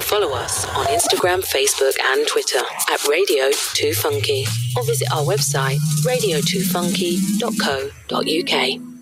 Follow us on Instagram, Facebook, and Twitter at Radio 2 Funky or visit our website radio2funky.co.uk.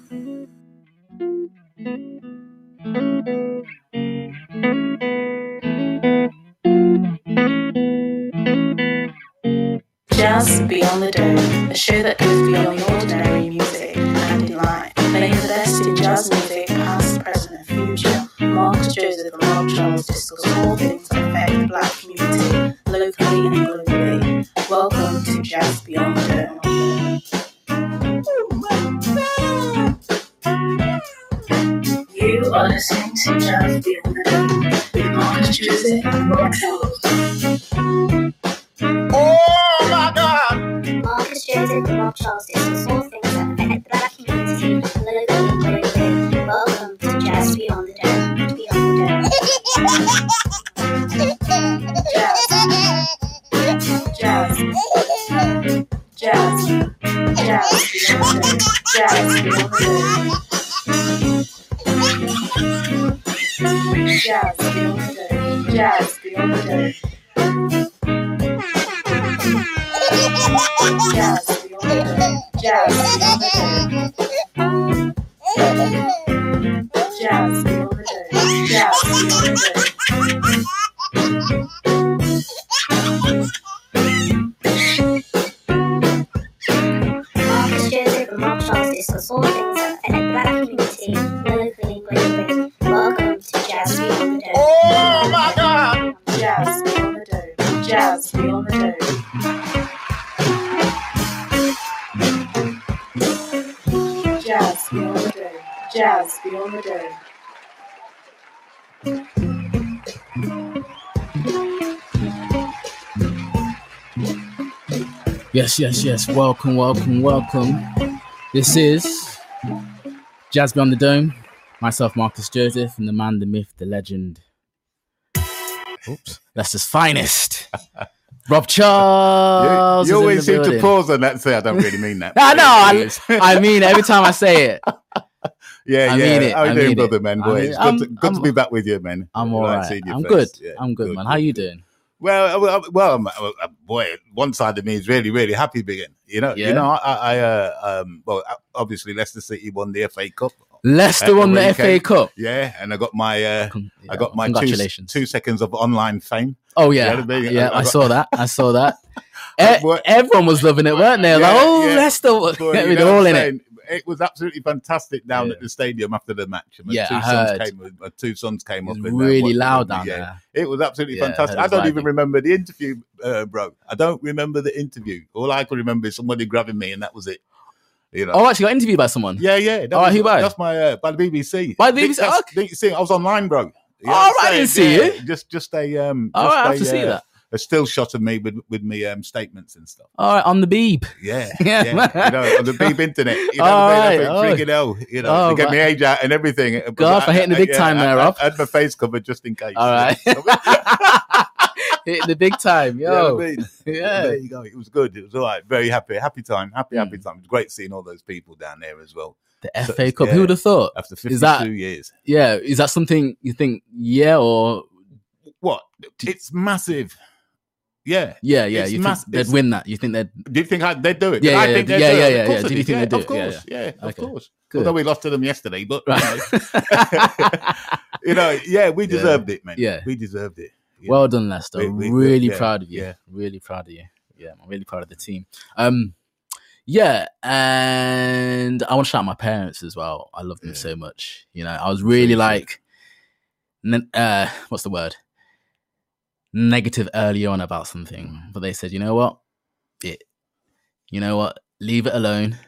Jazz Beyond the Dome. Yes, yes, yes. Welcome, welcome, welcome. This is Jazz Beyond the Dome. Myself, Marcus Joseph, and the man, the myth, the legend. Oops. that's his finest. Rob Charles. you is in always the seem to building. pause on that. Say I don't really mean that. I know. I, I mean, every time I say it, yeah, I yeah. mean it, How you I doing, mean it. brother, man? I Boy, mean- it's good, to, good to be back with you, man. I'm I all right. I'm good. Yeah, I'm good, man. How you doing? Well, well, well, uh, boy, one side of me is really, really happy again. You know, Yeah. you know, I, I uh, um, well, obviously Leicester City won the FA Cup. Leicester won the the FA. Cup. Yeah, and I got my, uh, Con- I got my two, congratulations. two seconds of online fame. Oh yeah, Yeah, the big- yeah. I- I I saw that. I saw that. E- everyone was loving it, weren't they? Yeah, like, oh, yeah. Leicester, get you know they're all in it. It was absolutely fantastic down Yeah. at the stadium after the match. My Yeah, two I sons heard. came. My two sons came It was up. uh, really loud down rugby. there. It was absolutely Yeah, fantastic. heard I don't was even remember the interview, uh, bro. I don't remember the interview. All I can remember is somebody grabbing me, and that was it. You know. Oh, actually, got interviewed by someone. Yeah, yeah. That All right, was, who by? That's my uh, by the BBC. By the BBC? that's- Okay. see, I was online, bro. You know All right, I didn't see Yeah, you. Just, just a um. All just right, I have a, to see uh, that. A still shot of me with with me um statements and stuff. All right, on the beeb. Yeah, Yeah, yeah. You know, on the beep internet. You know, All I right, mean? oh. freaking hell. You know, Oh, to get right. my age out and everything. God, for I- hitting the I- big yeah, time I- there, I- Rob. I had my face covered just in case. All right. Hitting the big time, yo. what I mean? Yeah. There you go. It was good. It was all right. Very happy. Happy time. Happy, happy Mm. time. It was great seeing all those people down there as well. The So, FA Cup. yeah. Who would have thought? After 52 that- years. Yeah, is that something you think? Yeah, or What? It's massive. Yeah. yeah, yeah. It's you mass- think they'd win that? You think they'd? Do you think I, they'd do it? Yeah, Did I yeah, think yeah, do yeah, yeah, Of course yeah. I you think they'd do Of it? Yeah, course. Yeah, of Okay. course. Good. Although we lost to them yesterday, but you know, you know, yeah, we deserved it, man. Yeah. we deserved it. you well know. done, Leicester. We- we- really yeah, proud of you. yeah. Really proud of you. Yeah, I'm really proud of the team. Um, yeah, and I want to shout out my parents as well. I love them Yeah. so much. You know, I was really like, uh, what's the word? Negative early on about something, but they said, you know what, it, you know what, leave it alone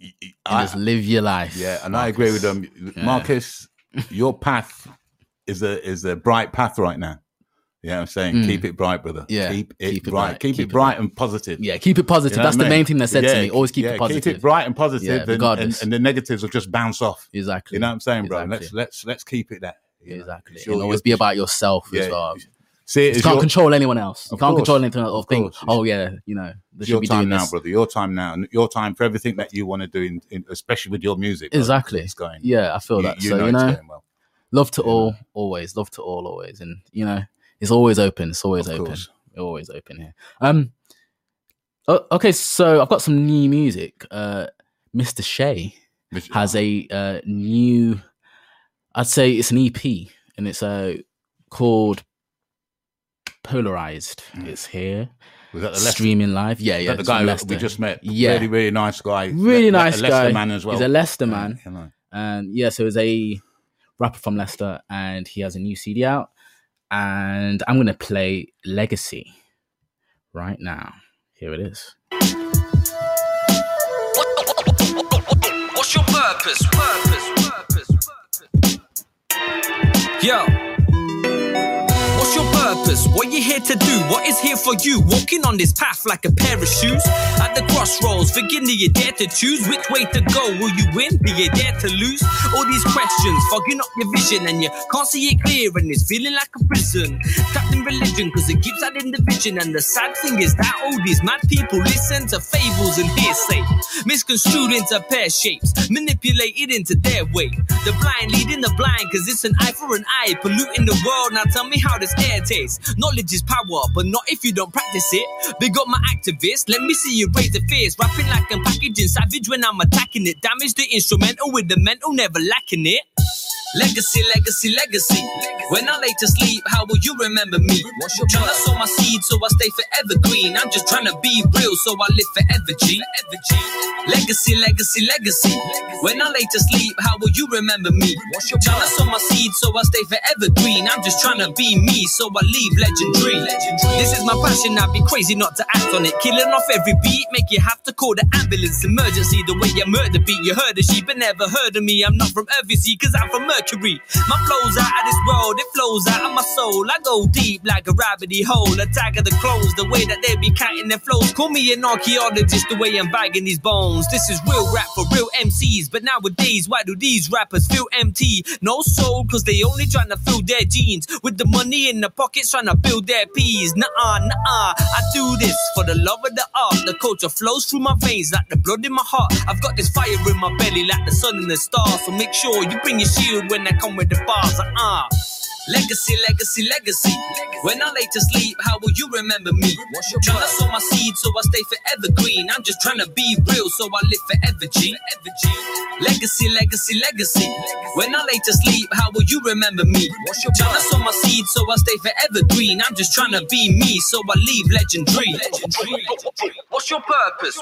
and I- just live your life. yeah, and I agree with them, Yeah. Marcus. Your path is a is a bright path right now. Yeah, I'm saying Mm. keep it bright, brother. Yeah, keep it, keep it bright. bright, Keep, keep it it bright bright. and positive. Yeah, keep it positive. You know That's the I mean? main thing they said to me. Always keep yeah, it positive. Keep it bright and positive, Yeah, and- and, regardless. and, the negatives will just bounce off. Exactly. You know what I'm saying, bro? Exactly. Let's let's let's keep it that. you know. Exactly. Sure, and always be about yourself as well. See, You can't your, control anyone else. You can't course. control anything or Of think, course. oh yeah, you know, your be time now, this. brother. Your time now. Your time for everything that you want to do, in, in, especially with your music. brother, Exactly. It's going. Yeah, I feel you, that. you so know you know, well. love to know. all, always, love to all, always, and you know, It's always open. It's always Of open. course. Always open here. Um. okay, so I've got some new music. Uh, Mr. Shay Which- has a uh, new. I'd say it's an EP, and it's uh, called Polarized. Mm. It's here, was that the Leicester, streaming live. Yeah, yeah. that the guy that we just met? Yeah. really, really nice guy. Really Le- Le- nice a Leicester guy. man as well. He's a Leicester Yeah, man. you know. and yeah, so he's a rapper from Leicester, and he has a new CD out, and I'm gonna play Legacy right now. Here it is. What's your purpose? Purpose, purpose, purpose. Yo. What's your purpose? What you here to do? What is here for you? Walking on this path like a pair of shoes. At the crossroads, begin do you dare to choose? Which way to go? Will you win? Do you dare to lose? All these questions fogging up your vision and you can't see it clear and it's feeling like a prison. Trapped in religion cause it keeps adding division and the sad thing is that all these mad people listen to fables and hearsay. Misconstrued into pear shapes, manipulated into their way. The blind leading the blind cause it's an eye for an eye, polluting the world. Now tell me how this air tastes. Knowledge is power, but not if you don't practice it. Big up my activists, let me see you raise the fist. Rapping like I'm packaging savage when I'm attacking it. Damage the instrumental with the mental, never lacking it. Legacy, legacy, legacy. When I lay to sleep, how will you remember me? Tryna sow my seed so I stay forever green. I'm just trying to be real so I live forever, G. Legacy, legacy, legacy. When I lay to sleep, how will you remember me? Tryna sow my seed so I stay forever green. I'm just trying to be me so I leave legendary. This is my passion, I'd be crazy not to act on it. Killing off every beat, make you have to call the ambulance. Emergency, the way you murder beat. You heard of sheep, but never heard of me. I'm not from Earth, you see, cause I'm from Mercury. My flow's out of this world, it flows out of my soul. I go deep like a rabbity hole. Attack of the clones, the way that they be counting their flows. Call me an archaeologist, the way I'm bagging these bones. This is real rap for real MCs. But nowadays, why do these rappers feel empty? No soul, cause they only trying to fill their jeans. With the money in the pockets, trying to build their peas. Nah, nah, I do this for the love of the art. The culture flows through my veins like the blood in my heart. I've got this fire in my belly like the sun and the stars. So make sure you bring your shield when I come with the bars. Uh, Legacy, legacy, legacy. When I lay to sleep, how will you remember me? Tryna sow my seed so I stay forever green. I'm just tryna be real so I live forever, G. Legacy, legacy, legacy. When I lay to sleep, how will you remember me? Tryna sow my seed so I stay forever green. I'm just tryna be me so I leave legendary. What's your purpose?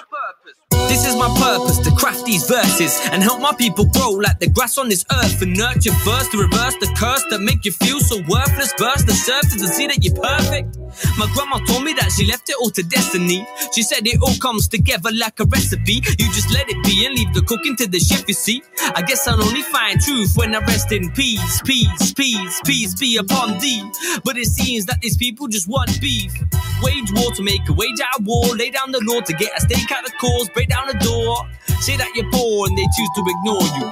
This is my purpose to craft these verses and help my people grow like the grass on this earth and nurture first to reverse the curse that make you feel so worthless. Burst the surface and see that you're perfect. My grandma told me that she left it all to destiny. She said it all comes together like a recipe. You just let it be and leave the cooking to the chef, you see. I guess I'll only find truth when I rest in peace. Peace, peace, peace be upon thee. But it seems that these people just want beef. Wage war to make a wage out of war. Lay down the law to get a stake out of cause. Break down the door. Say that you're poor and they choose to ignore you.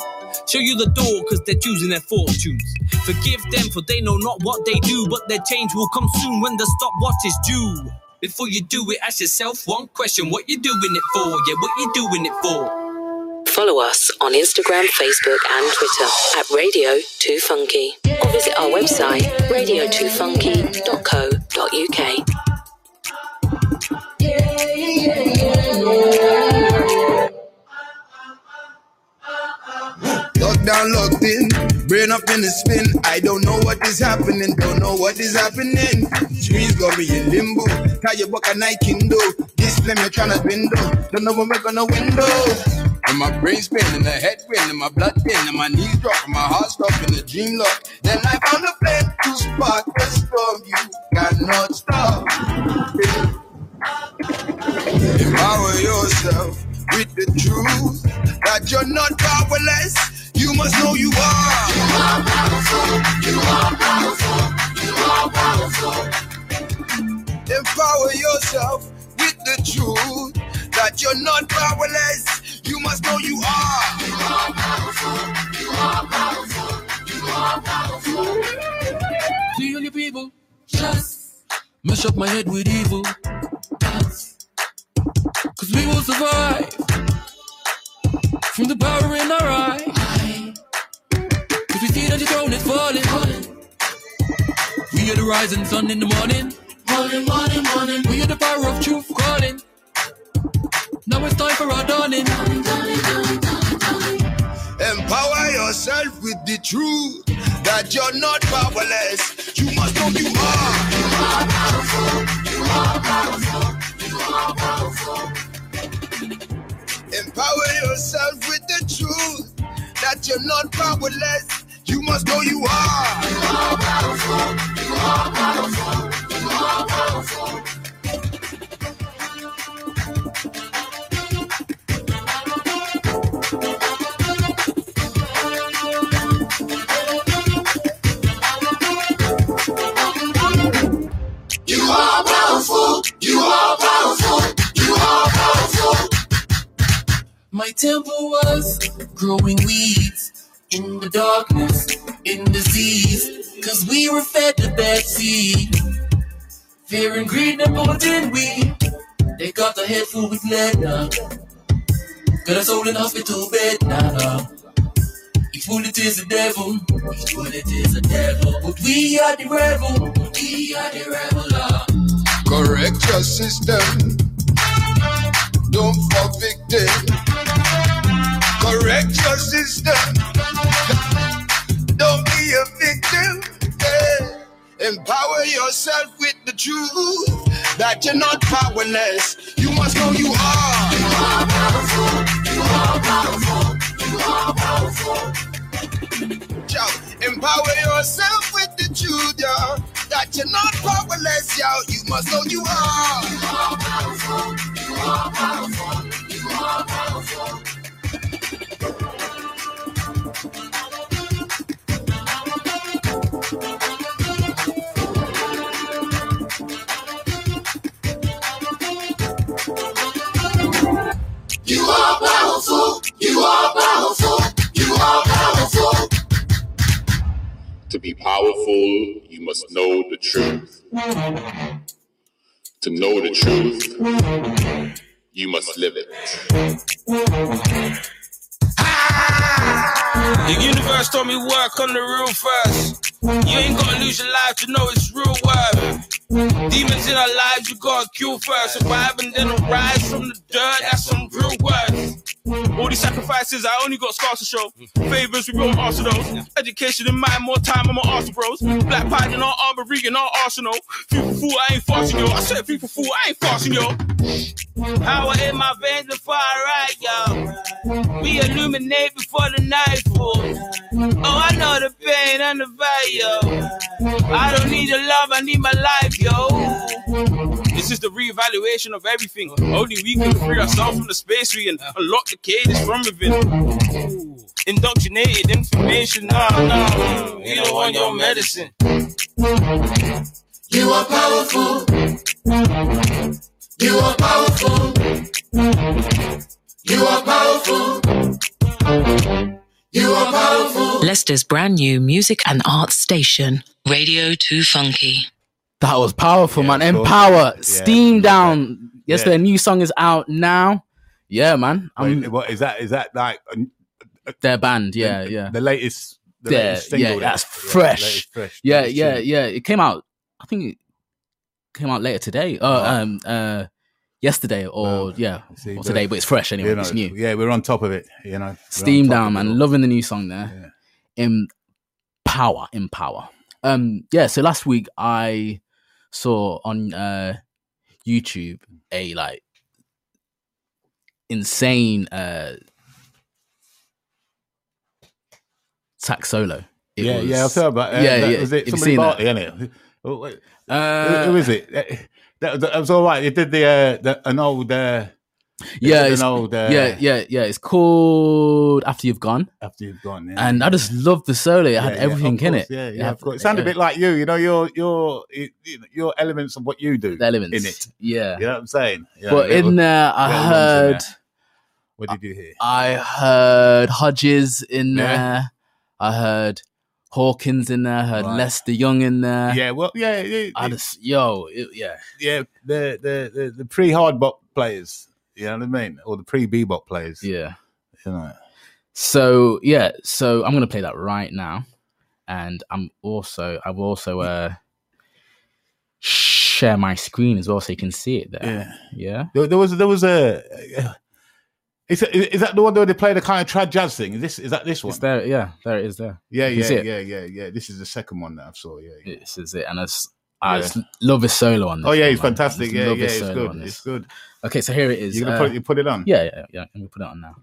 Show you the door because they're choosing their fortunes. Forgive them for they know not what they do, but their change will come soon when the stopwatch is due. Before you do it, ask yourself one question: What you doing it for? Yeah, what you doing it for? Follow us on Instagram, Facebook, and Twitter at Radio 2 Funky or visit our website radio2funky.co.uk. Locked down, locked in, brain up in the spin. I don't know what is happening, don't know what is happening. Trees got me in limbo. Tie your buck a night Kindle. This flame you're trying to dwindle. Don't know when we're gonna window. And my brain spinning, the head spinning, my blood thinning, my knees dropping, my heart stopping, the dream lock. Then I found a flame to spark the storm. You cannot stop. Empower yourself with the truth that you're not powerless. You must know you are. You are powerful. You are powerful. You are powerful. Empower yourself with the truth that you're not powerless. You must know you are. You are powerful. You are powerful. You are powerful. The only people just mash up my head with evil. Cause we will survive from the power in our eye. Cause we the throne is falling. We We are the rising sun in the morning. Morning, morning, morning. We are the power of truth calling. Now it's time for our dawning. Empower yourself with the truth that you're not powerless. You must know you are. You are powerful. You are powerful. You are powerful. Empower yourself with the truth that you're not powerless. You must know you are. You are powerful. You are powerful. You are powerful. You are powerful. My temple was growing weeds in the darkness, in disease, cause we were fed the bad seed. Fear and greed number did we? They got the head full with lead now. Got us all in hospital bed now. Each bullet is a devil, each bullet is a devil. But we are the rebel, we are the rebel. ah. Correct your system. Don't fall victim. Correct your system. Empower yourself with the truth that you're not powerless. You must know you are. You are powerful. You are powerful. You are powerful. Shout, empower yourself with the truth, yo. That you're not powerless, yo. You must know you are. You are powerful. You are powerful. You are powerful. Are powerful. You are powerful. To be powerful, you must know the truth. To know the truth, you must live it. The universe told me work on the real first. You ain't gotta lose your life to know it's real worth. Demons in our lives, you gotta kill first. Survive and then arise from the dirt, that's some real worth. All these sacrifices, I only got scars to show. Favors, we won't. Education in mind, more time, I'm an Arsenal bros. Black Pine in our armory and our arsenal. People fool, I ain't fasting, yo. I said people fool, I ain't fasting, yo. Power in my veins before I ride, yo. We illuminate before the night falls. Oh, I know the pain and the yo. I don't need your love, I need my life, yo. This is the reevaluation of everything. Only we can free ourselves from the space we in, unlock the cages from within. Indoctrinated information, nah, nah. You don't want your medicine. You are powerful. You are powerful. You are powerful. You are powerful. Leicester's brand new music and arts station, Radio 2 Funky. That was powerful, Yeah, man. Empower, Yeah, Steamdown. Yes, their new song is out now. Yeah, man. I'm Wait, what is that? Is that like uh, their band. Yeah, the, yeah. the latest? The Yeah, latest single yeah, that's fresh. fresh. yeah, yeah, yeah. It came out. I think it came out later today. Oh. um, uh, yesterday or yeah, see, or but- today. But it's fresh anyway. You know, it's new. Yeah, we're on top of it. You know, Steamdown, man. Loving the new song there. In power, in power. Um, yeah. So last week I saw on uh YouTube a like insane uh sax solo. It yeah, was- yeah, I've heard about. Uh, yeah, that, yeah. Was it somebody seen Bartley, that? innit? Uh, who, who is it? That, that, that was all right. It did the, uh, the an old. Uh, Yeah, it's, old. Uh, yeah, yeah, yeah. It's called After You've Gone, After you've gone, yeah. and I just loved the solo. It had Yeah, yeah, everything in it. Yeah, It yeah. had- of course. It sounded a bit like you. You know, your your your elements of what you do the elements in it. Yeah, You know what I'm saying? Yeah, but little- in there, I little ones in heard, there. What did you hear? I heard Hodges in Yeah. there. I heard Hawkins in there. I heard Right. Lester Young in there. Yeah, well, yeah, yeah, I just, yo, it, yeah, yeah. The the the, the pre hard bop players. You know what I mean? Or the pre bebop players. yeah. You know. So yeah, so I'm gonna play that right now, and I'm also I've also uh share my screen as well so you can see it there. Yeah. Yeah. There, there was there was a. Is, that- is that the one where they play the kind of trad jazz thing? Is this is that this one? It's there. Yeah, there it is. There. Yeah, yeah, yeah, yeah, yeah. This is the second one that I saw. Yeah, yeah. This is it, and it's, I Yeah. just love his solo on this. Oh yeah, he's fantastic. Yeah, yeah, it's good. It's good. Okay, so here it is. You're gonna Uh, put you put it on? Yeah, yeah, yeah. Let me put it on now.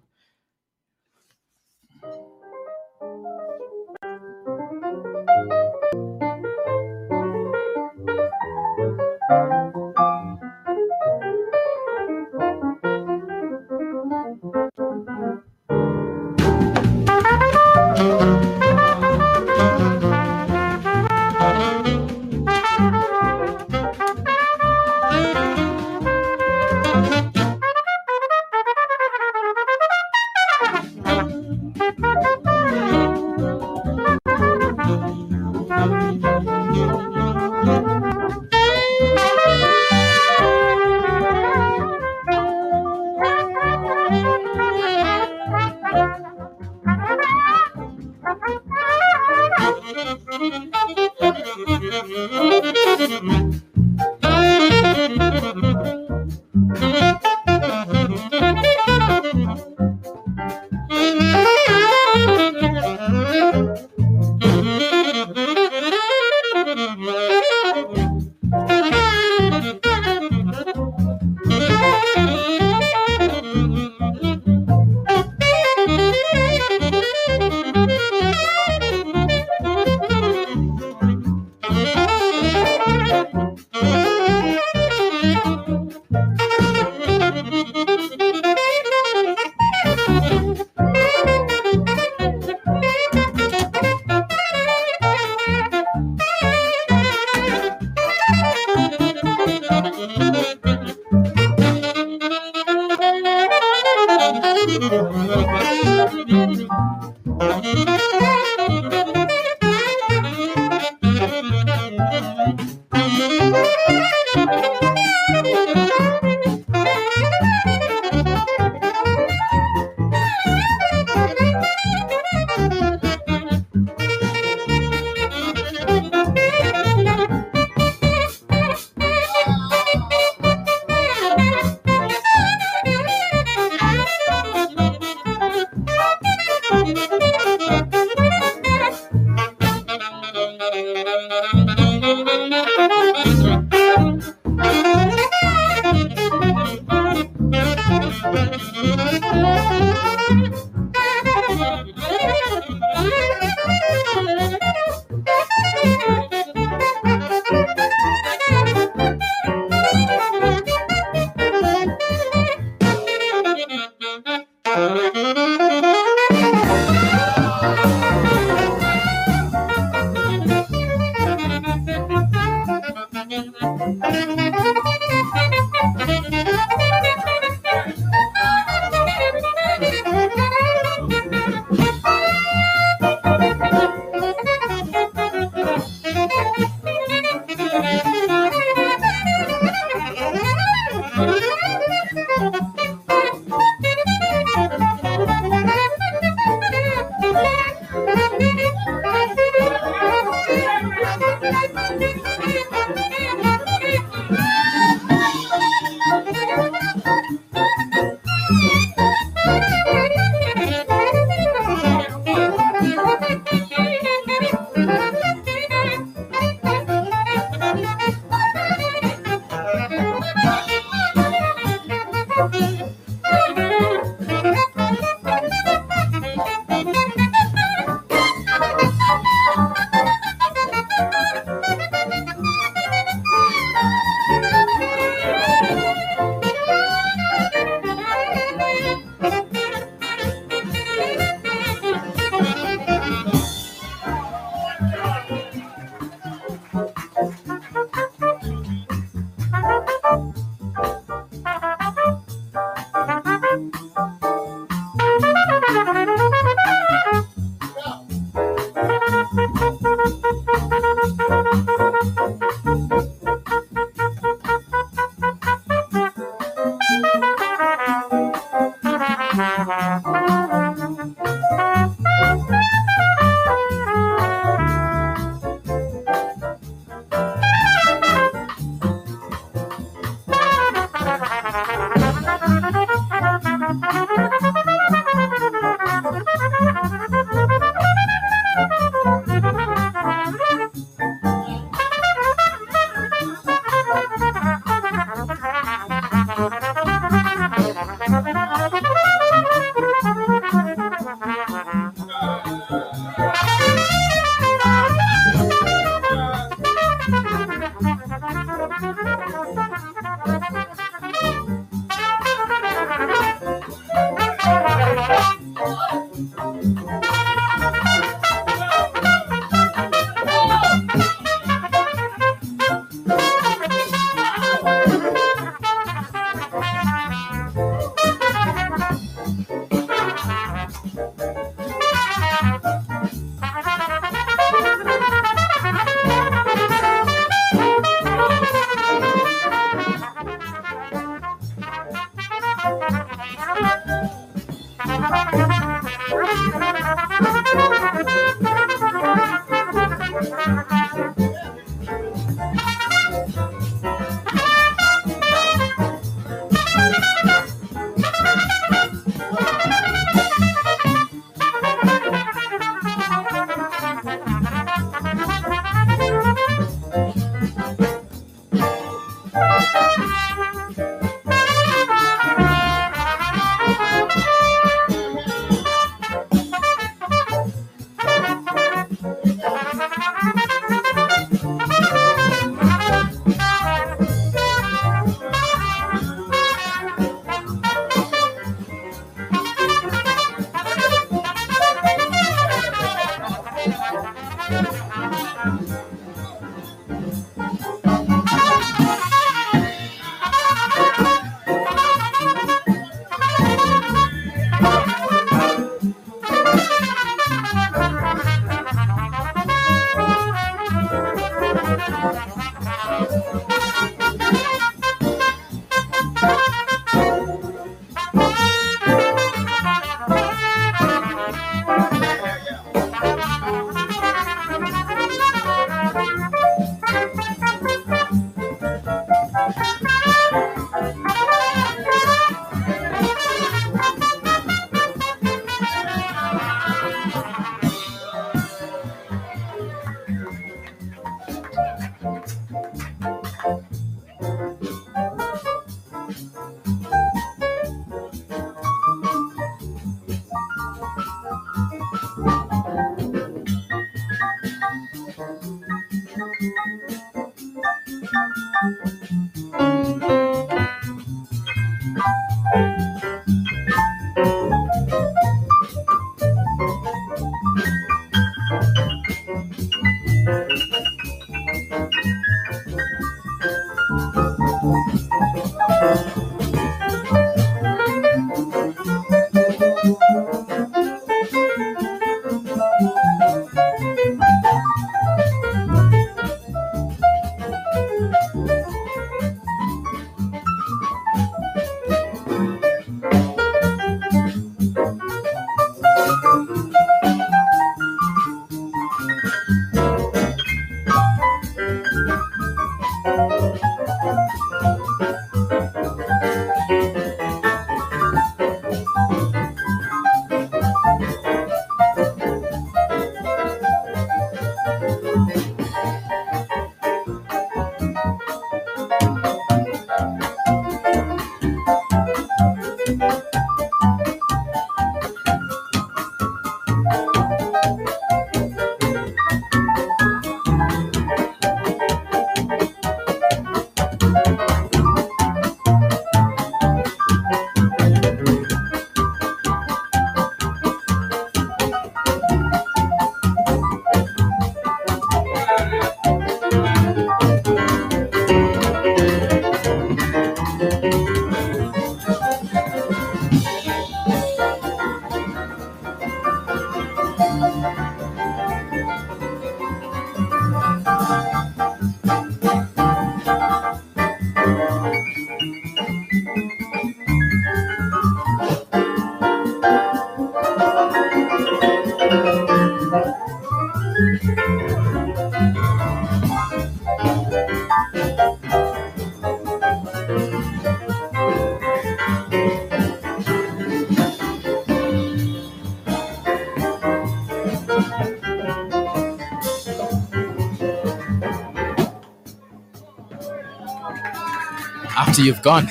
After you've gone.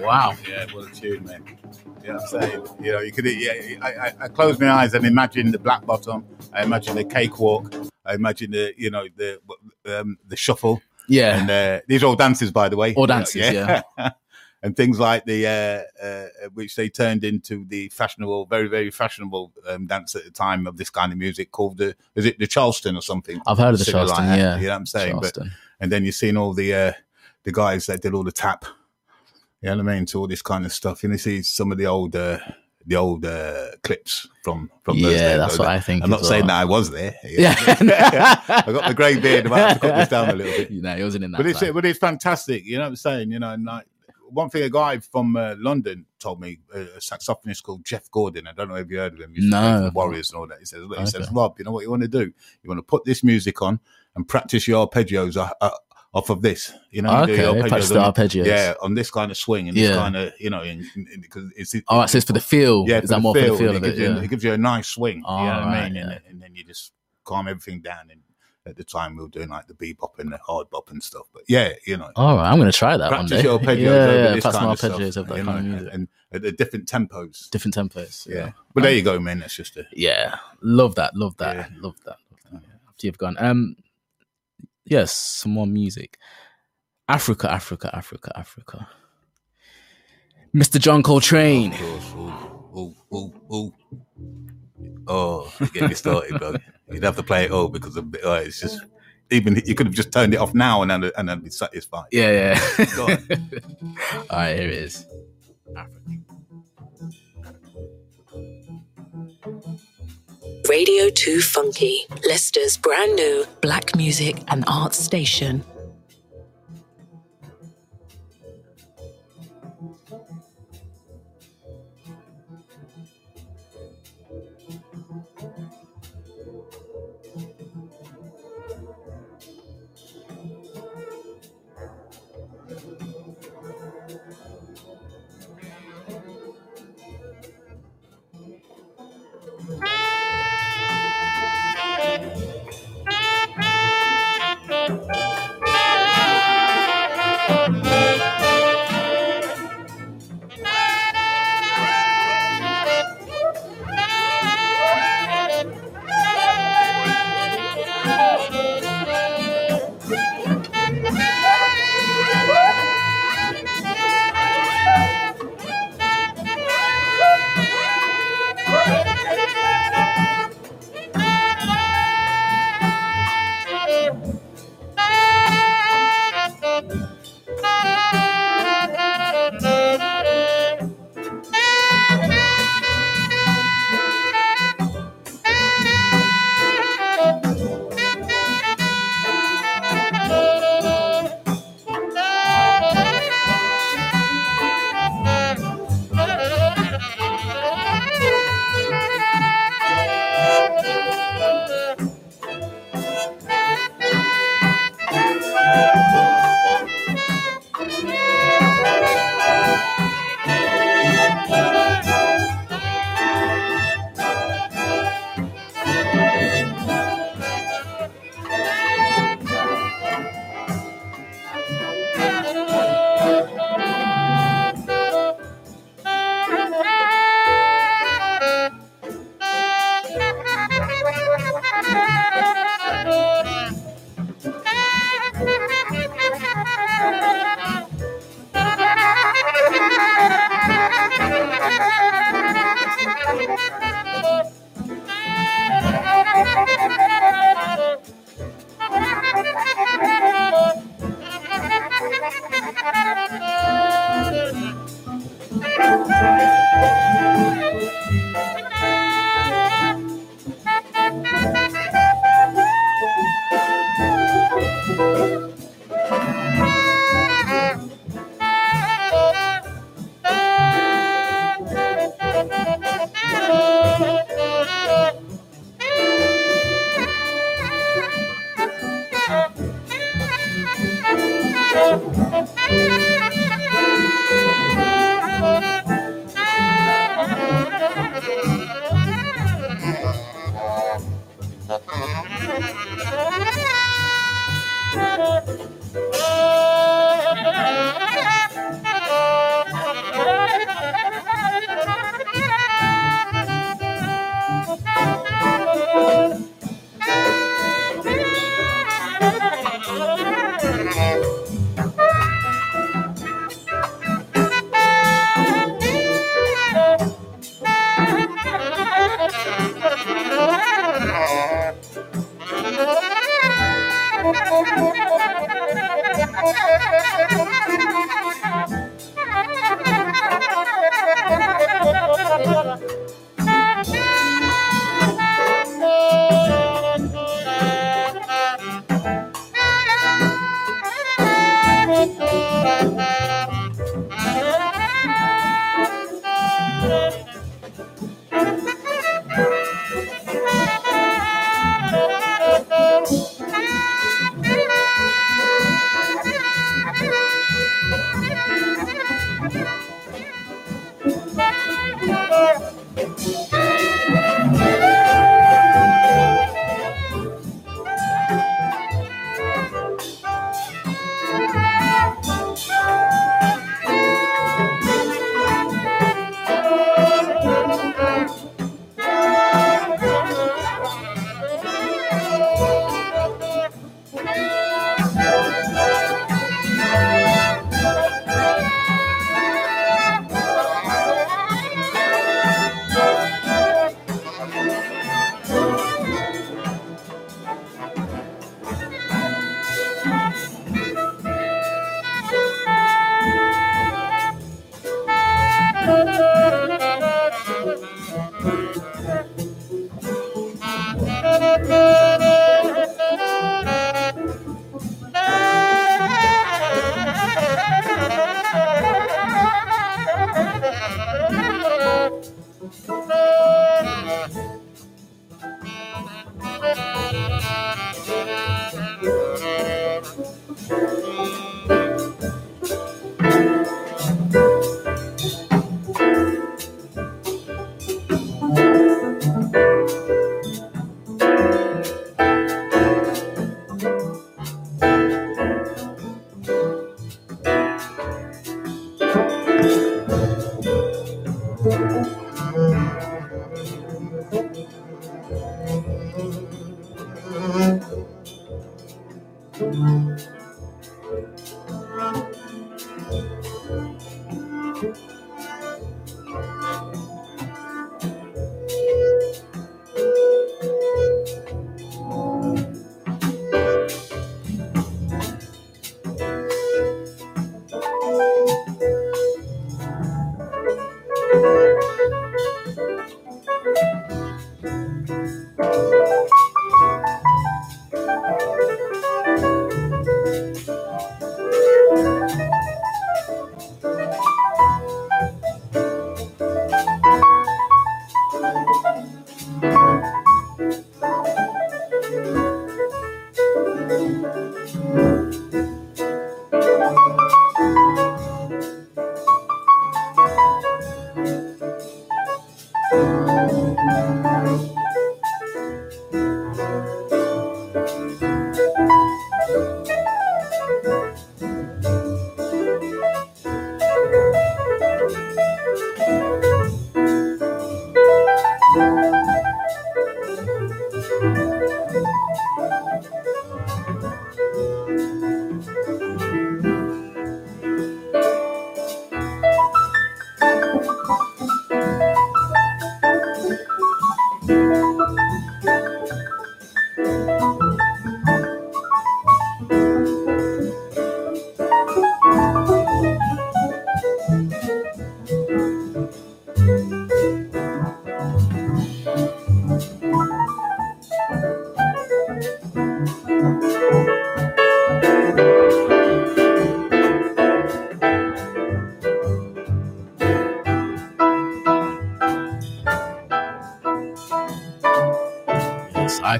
Wow. Yeah, what a tune, man. You know what I'm saying? You know, you could. Yeah, I, I, I close my eyes and imagine the black bottom. I imagine the cakewalk. I imagine the, you know, the um, the shuffle. Yeah. And uh, these are all dances, by the way. All dances, yeah. and things like the uh, uh, which they turned into the fashionable, very very fashionable um, dance at the time of this kind of music called the is it the Charleston or something? I've heard of the Charleston, that, yeah. You know what I'm saying? Charleston. But and then you've seen all the uh, the guys that did all the tap. You know what I mean? To all this kind of stuff. You know, see some of the old uh, the old uh, clips from from those Yeah, days. that's what I think I'm not as saying that I was there. Yeah. I got the grey beard. I have to cut this down a little bit. You know, he wasn't in that. But it's time. but it's fantastic. You know what I'm saying? You know, and like one thing a guy from uh, London told me, uh, a saxophonist called Jeff Gordon. I don't know if you heard of him. He used to play No. the Warriors and all that. He says, he says, Rob, you know what you want to do? You want to put this music on and practice your arpeggios a, a, off of this. You know, you do your Okay, the on- arpeggios. Yeah, on this kind of swing and this kind of you know, because it's Oh, right, so it's for the feel. yeah, Is that more the for the feel of it it? gives, you, it gives you a nice swing. Oh, you know what I mean? And, yeah. and then you just calm everything down. And at the time, we were doing like the bebop and the hard bop and stuff. But yeah, you know, All right, I'm going to try that practice one day. your arpeggios yeah, over yeah, this kind of stuff, arpeggios over that kind of music. and at the different tempos. Different tempos. Yeah, but there you go, man. That's just a Yeah, love that, love that, Yeah. love that, love that. After you've gone, um, yes, some more music. Africa, Africa, Africa, Africa. Mr. John Coltrane. Of course. Ooh, ooh, ooh, ooh. Oh, oh, oh, oh get me started, bro. You'd have to play it all because of, oh, it's just even you could have just turned it off now and then and then be satisfied. Yeah, yeah. All right, here it is. Radio 2 Funky, Leicester's brand new black music and arts station.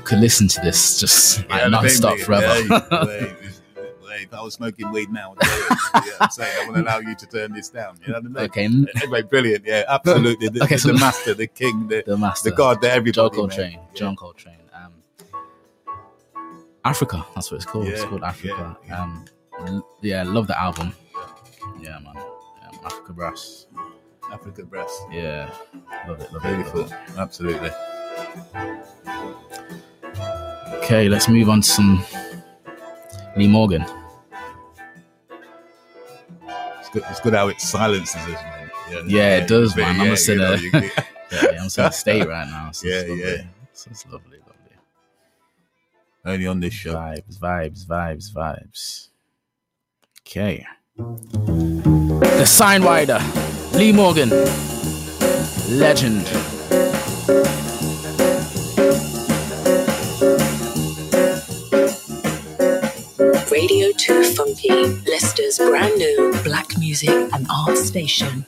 could listen to this just like Yeah, non-stop mate, forever. Hey, hey, hey, I was smoking weed now, I'd tell you, yeah, I'm saying I want to allow you to turn this down. You know what I mean? okay, Anyway, brilliant. Yeah, absolutely. The, Okay, so- the master, the king, the, the master, the god, the everybody. John. Coltrane. Yeah. John Coltrane. Um, Africa. That's what it's called. it's called Africa. yeah, yeah. Um, yeah, love the album. Yeah, man. Um, Africa Brass. Africa Brass. Yeah, love it. Love Beautiful. it. Love Absolutely. Okay, let's move on to some Lee Morgan. It's good, it's good how it silences us, man. Yeah, Yeah, it does, man. I'm yeah, a sinner. you know, you Yeah, yeah, I'm in a state right now. So Yeah, it's lovely. yeah. So it's lovely, lovely. only on this show. Vibes, vibes, vibes, vibes. Okay. The Sidewinder, Lee Morgan, legend. Funky, Leicester's brand new black music and art station.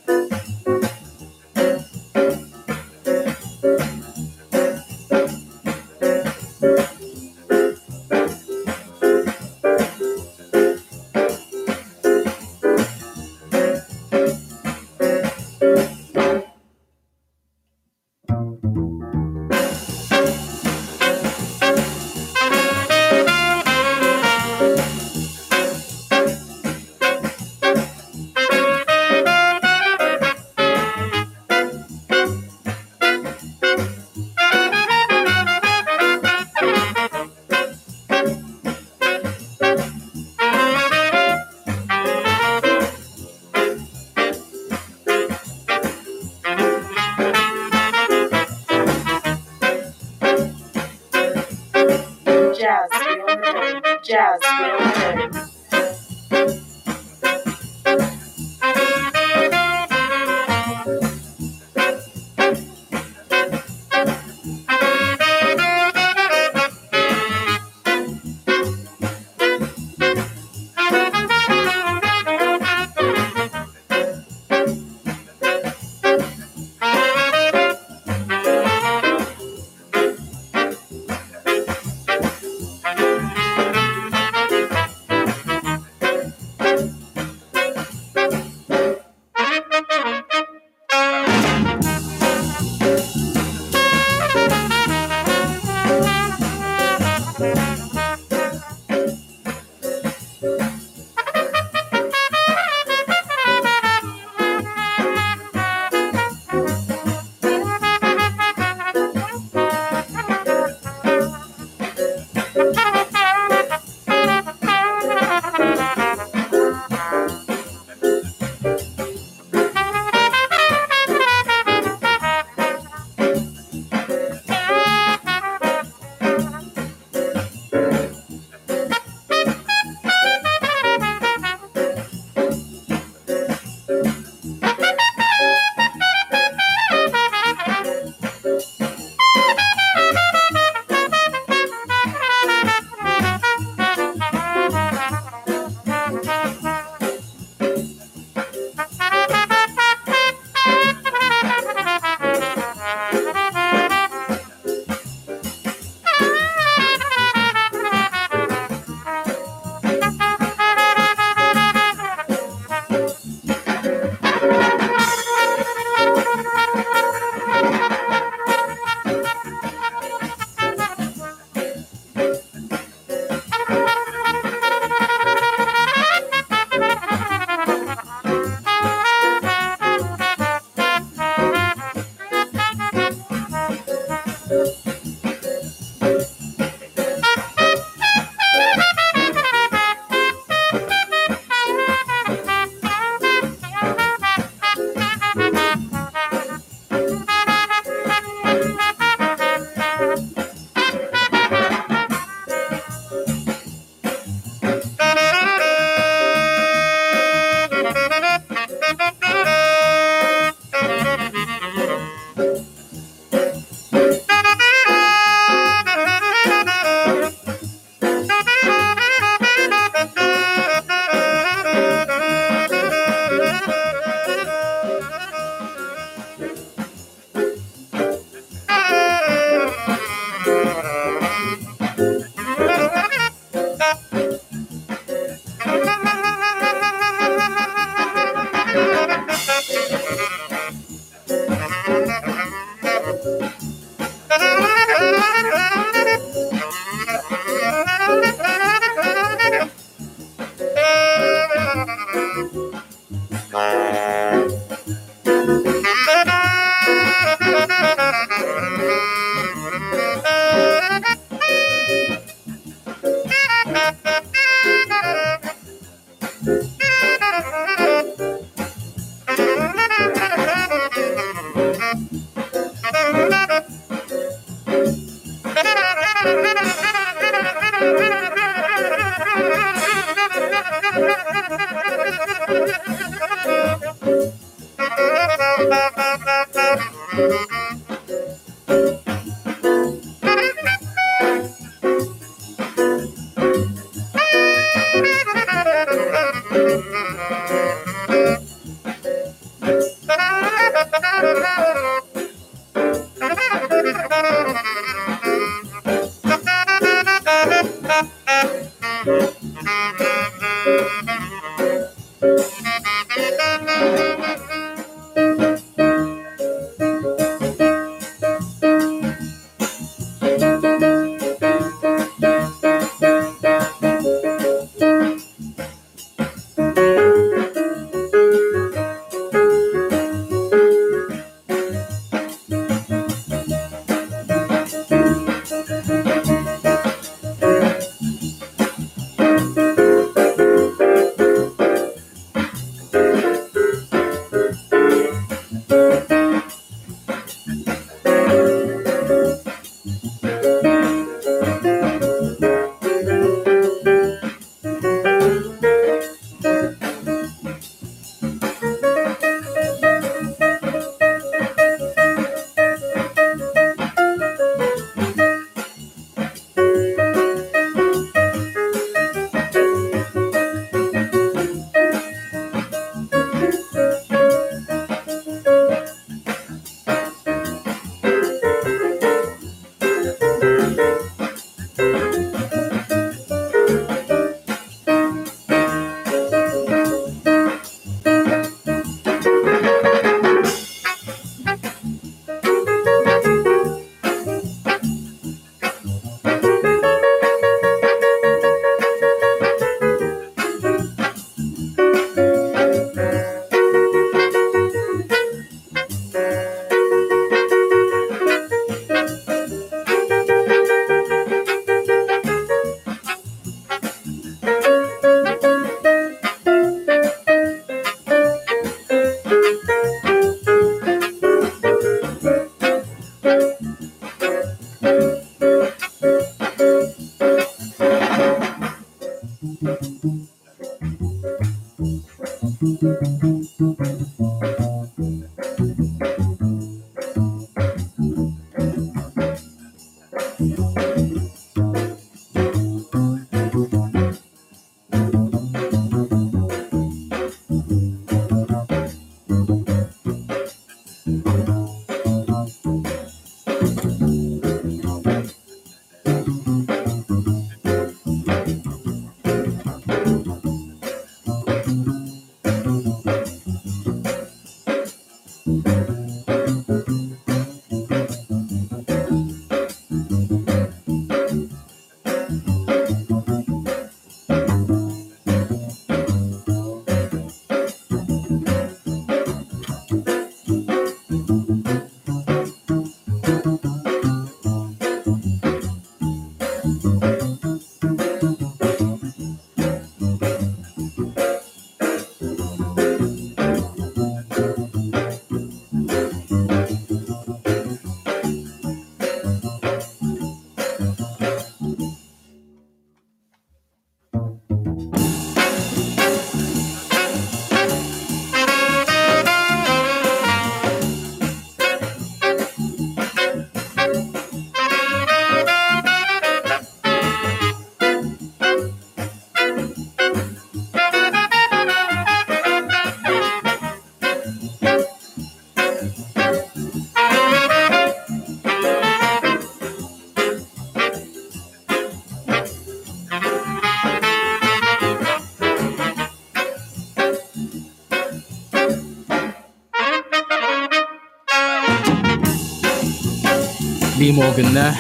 Morgan there.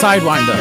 Sidewinder.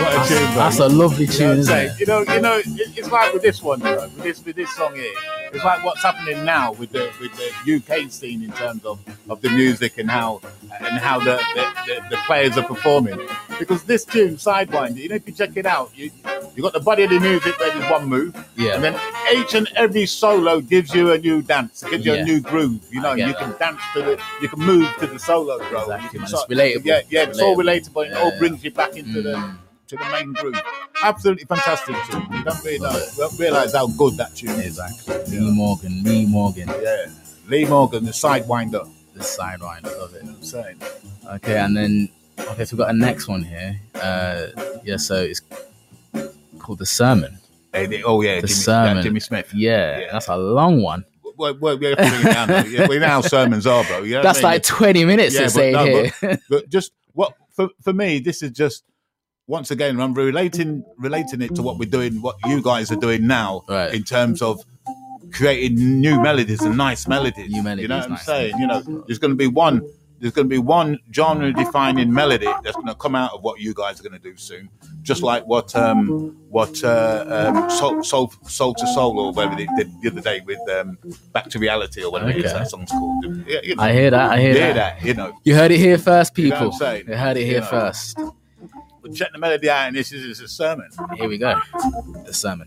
What a That's, tune, that's a lovely You know, tune, isn't it? you know, you know, it's like with this one, know, with this with this song here. It's like what's happening now with the with the UK scene in terms of, of the music and how and how the, the, the, the players are performing. Because this tune, Sidewinder, you know, if you check it out, you you got the body of the music where there's one move, Yeah. and then each and every solo gives you a new dance, gives you Yeah. a new groove. You know, you that. can dance to the, you can move to the solo, bro. Exactly, You can man. sort- It's relatable. Yeah, yeah, it's all Relatable. and It all brings you back into the Mm. to the main groove. Absolutely fantastic tune. You don't realize, don't realize how good that tune is. Exactly. Lee Morgan, Lee Morgan, Yeah. Lee Morgan, the sidewinder. the sidewinder, love it. I'm saying. Okay, and then okay, so we've got a next one here. Uh, yeah, so it's called the sermon. Hey, oh yeah, Jimmy, sermon. Jimmy Smith. Yeah, Yeah. that's a long one. Well, well, we have to bring it down. Yeah, we know how sermons are, bro. You know That's I mean? like twenty minutes Yeah, but say no, here. but, but just what for for me, this is just once again, I'm relating relating it to what we're doing, what you guys are doing now, Right. in terms of creating new melodies and nice melodies. New melodies, You know what I'm nice. saying? You know, there's going to be one there's going to be one genre defining melody that's going to come out of what you guys are going to do soon, just like what um, what uh, um, soul, soul, soul to soul or whatever they did the other day with um, back to reality or whatever okay. it is that song's called. You know, I hear that. I hear, hear that. that. You know, you heard it here first, people. You, know you heard it here you know. first. Well, check the melody out, and this is, this is a sermon. Here we go, the sermon.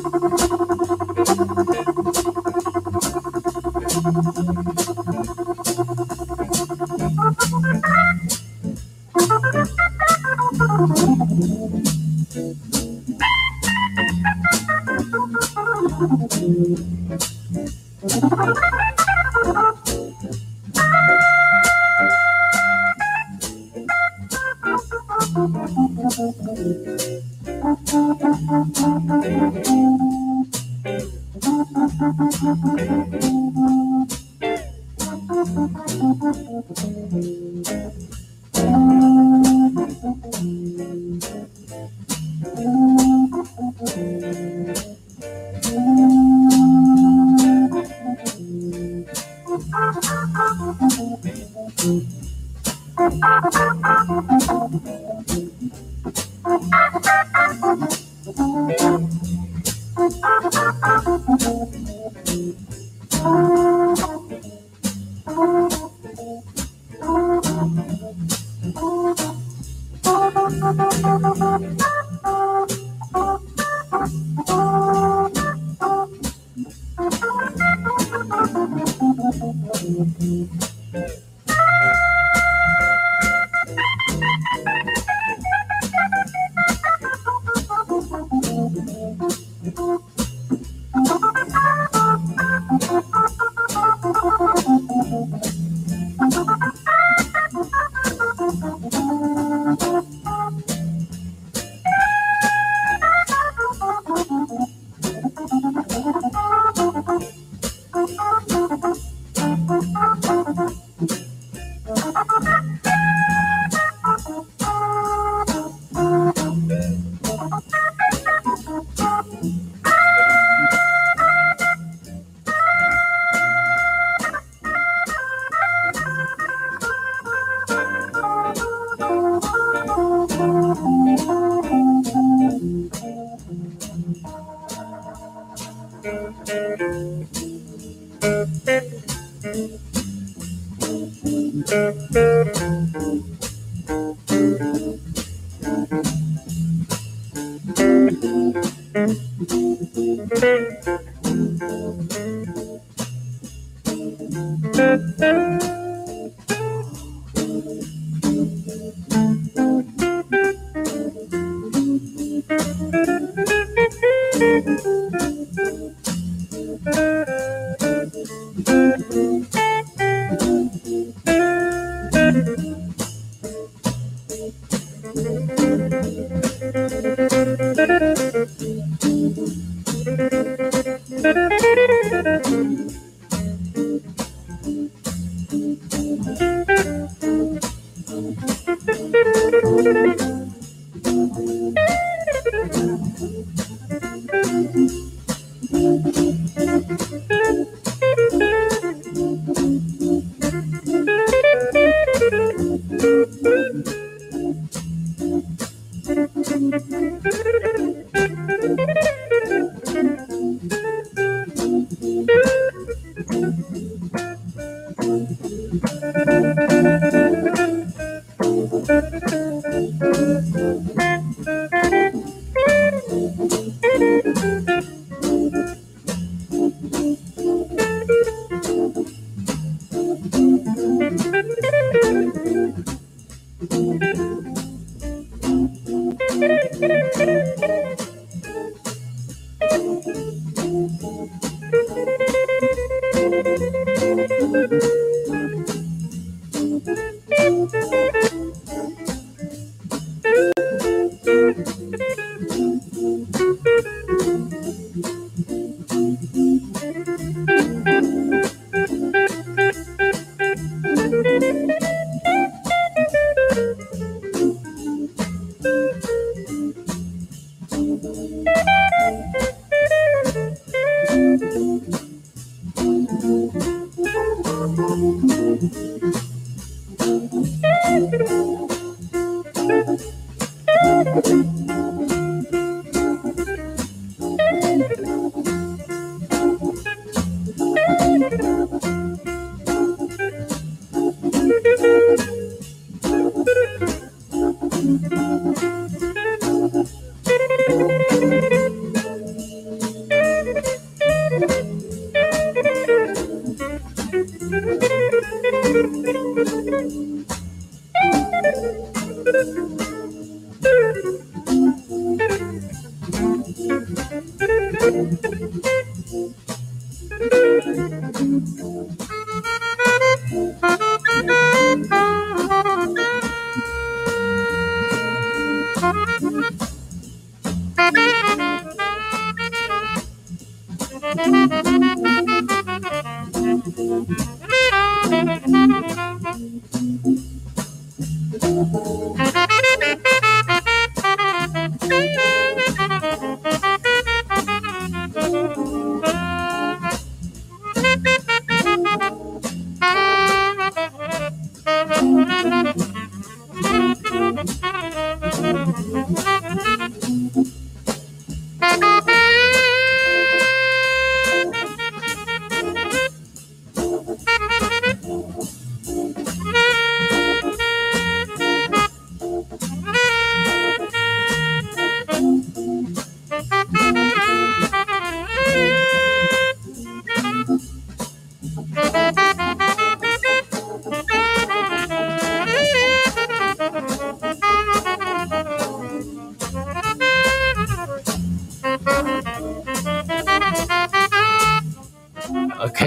Thank you.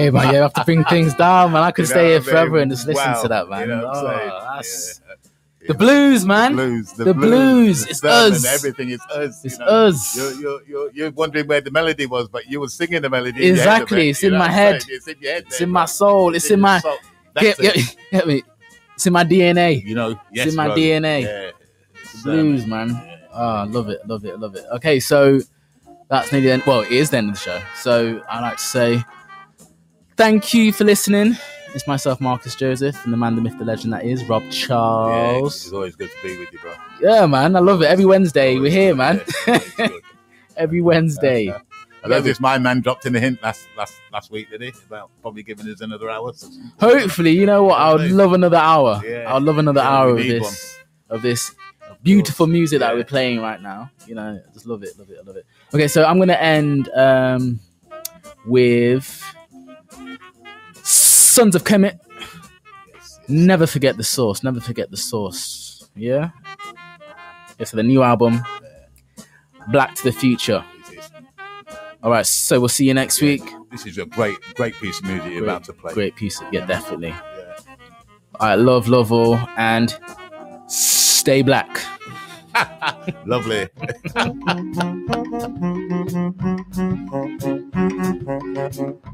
Okay, man, you have to bring things down, man. I could You stay here I forever and just listen Wow. to that, man. You know Oh, that's- Yeah. The blues, man. Blues, The blues, the it's us. Everything is us. It's you know? us. You're, you're, you're, you're wondering where the melody was, but you were singing the melody. in Exactly, it, it's you in know my head. It's in your head. It's in my soul. It's in my soul. get, That's get, it. get me. It's in my DNA. You know, yes, in my bro. DNA. Yeah. It's Blues, man. Oh, love it, love it, love it. Okay, so that's nearly the end. Well, it is the end of the show. So I'd like to say thank you for listening. It's myself, Marcus Joseph, and the man, the myth, the legend that is Rob Charles. Yeah, it's always good to be with you, bro. Yeah, man, I love it. Every Wednesday, we're here, man. Yeah, it's always good. Every Wednesday. Uh, I know this my man dropped in a hint last last last week, did he? About probably giving us another hour. Hopefully, you know what? I would love another hour. Yeah. I would love another Yeah, hour of this, of this beautiful music that we're playing right now. You know, I just love it, love it, I love it. Okay, so I'm gonna end um, with Sons of Kemet. Never forget the source. Never forget the source. Yeah. It's the new album, Black to the Future. All right, so we'll see you next week. This is a great, great piece of music you're about to play. Great piece. Of, yeah, definitely. All right, love, love all, and stay black. Lovely.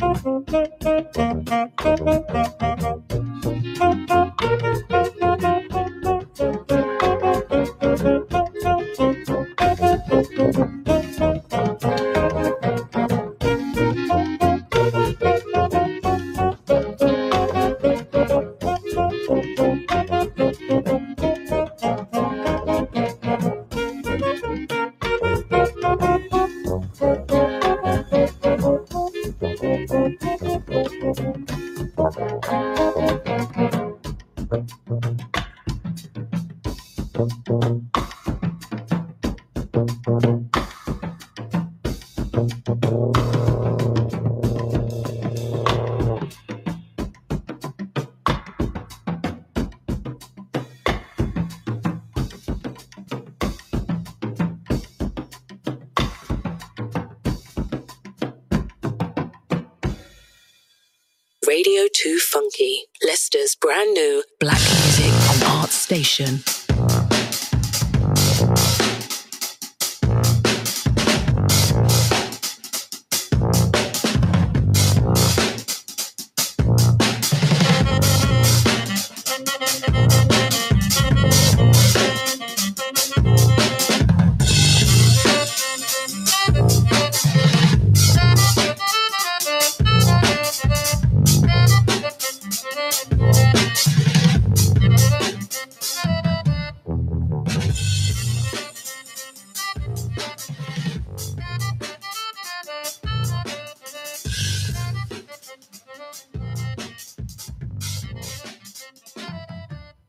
Radio